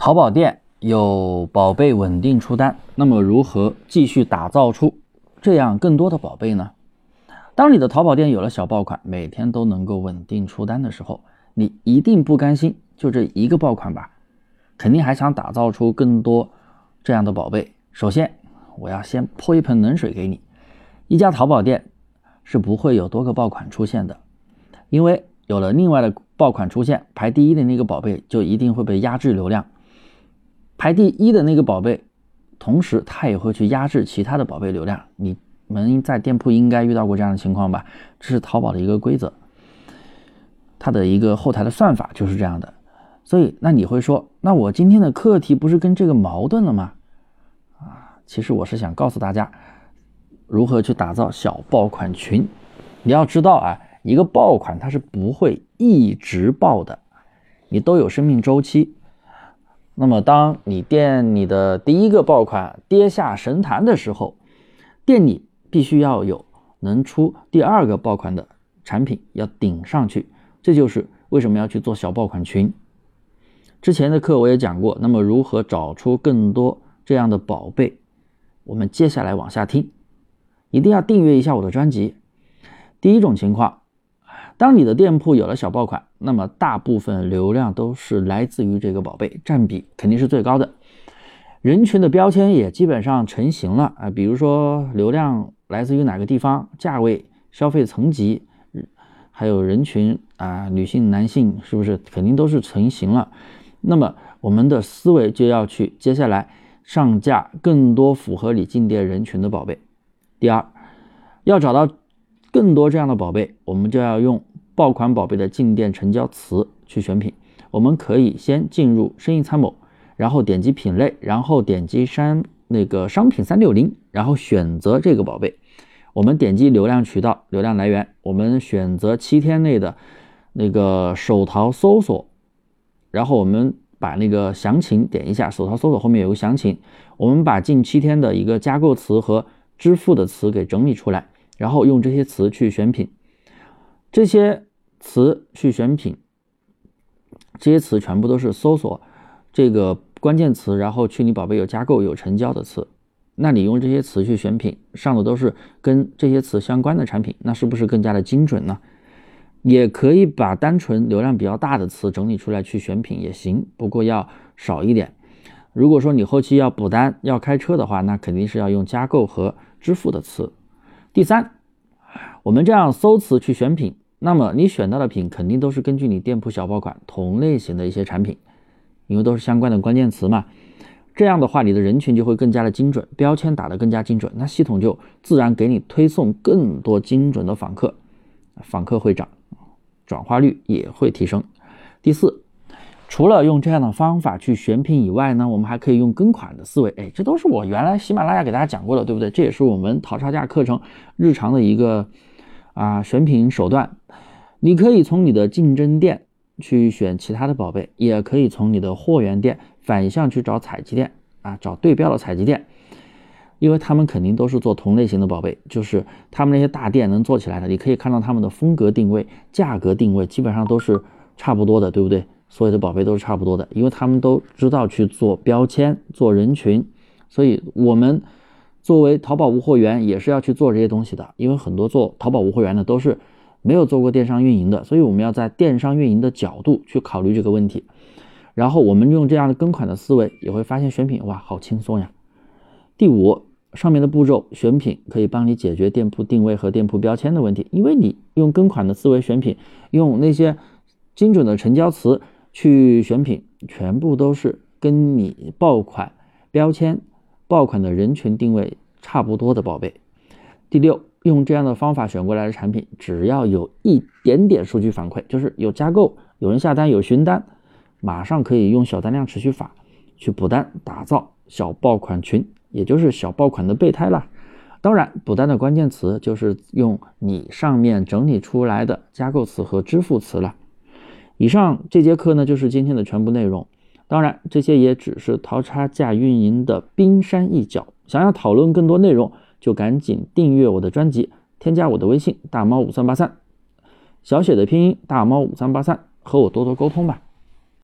淘宝店有宝贝稳定出单，那么如何继续打造出这样更多的宝贝呢？当你的淘宝店有了小爆款，每天都能够稳定出单的时候，你一定不甘心就这一个爆款吧？肯定还想打造出更多这样的宝贝。首先，我要先泼一盆冷水给你：一家淘宝店是不会有多个爆款出现的，因为有了另外的爆款出现，排第一的那个宝贝就一定会被压制流量。排第一的那个宝贝，同时它也会去压制其他的宝贝流量。你们在店铺应该遇到过这样的情况吧？这是淘宝的一个规则，它的一个后台的算法就是这样的。所以，那你会说，那我今天的课题不是跟这个矛盾了吗？啊，其实我是想告诉大家，如何去打造小爆款群。你要知道啊，一个爆款它是不会一直爆的，你都有生命周期。那么，当你店里的第一个爆款跌下神坛的时候，店里必须要有能出第二个爆款的产品要顶上去。这就是为什么要去做小爆款群。之前的课我也讲过，那么如何找出更多这样的宝贝？我们接下来往下听，一定要订阅一下我的专辑。第一种情况。当你的店铺有了小爆款，那么大部分流量都是来自于这个宝贝，占比肯定是最高的。人群的标签也基本上成型了啊，比如说流量来自于哪个地方、价位、消费层级，还有人群啊，女性、男性是不是肯定都是成型了？那么我们的思维就要去接下来上架更多符合你进店人群的宝贝。第二，要找到更多这样的宝贝，我们就要用。爆款宝贝的进店成交词去选品，我们可以先进入生意参谋，然后点击品类，然后点击商那个商品三六零，然后选择这个宝贝。我们点击流量渠道、流量来源，我们选择七天内的那个手淘搜索，然后我们把那个详情点一下，手淘搜索后面有个详情，我们把近七天的一个加购词和支付的词给整理出来，然后用这些词去选品，这些。词去选品，这些词全部都是搜索这个关键词，然后去你宝贝有加购有成交的词。那你用这些词去选品，上的都是跟这些词相关的产品，那是不是更加的精准呢？也可以把单纯流量比较大的词整理出来去选品也行，不过要少一点。如果说你后期要补单要开车的话，那肯定是要用加购和支付的词。第三，我们这样搜词去选品。那么你选到的品肯定都是根据你店铺小爆款同类型的一些产品，因为都是相关的关键词嘛。这样的话，你的人群就会更加的精准，标签打得更加精准，那系统就自然给你推送更多精准的访客，访客会涨，转化率也会提升。第四，除了用这样的方法去选品以外呢，我们还可以用跟款的思维。哎，这都是我原来喜马拉雅给大家讲过的，对不对？这也是我们淘差价课程日常的一个。啊，选品手段，你可以从你的竞争店去选其他的宝贝，也可以从你的货源店反向去找采集店啊，找对标的采集店，因为他们肯定都是做同类型的宝贝，就是他们那些大店能做起来的，你可以看到他们的风格定位、价格定位基本上都是差不多的，对不对？所有的宝贝都是差不多的，因为他们都知道去做标签、做人群，所以我们。作为淘宝无货源，也是要去做这些东西的，因为很多做淘宝无货源的都是没有做过电商运营的，所以我们要在电商运营的角度去考虑这个问题。然后我们用这样的跟款的思维，也会发现选品哇，好轻松呀。第五，上面的步骤选品可以帮你解决店铺定位和店铺标签的问题，因为你用跟款的思维选品，用那些精准的成交词去选品，全部都是跟你爆款标签。爆款的人群定位差不多的宝贝。第六，用这样的方法选过来的产品，只要有一点点数据反馈，就是有加购、有人下单、有询单，马上可以用小单量持续法去补单，打造小爆款群，也就是小爆款的备胎啦。当然，补单的关键词就是用你上面整理出来的加购词和支付词了。以上这节课呢，就是今天的全部内容。当然，这些也只是淘差价运营的冰山一角。想要讨论更多内容，就赶紧订阅我的专辑，添加我的微信大猫五三八三，小写的拼音大猫五三八三，和我多多沟通吧。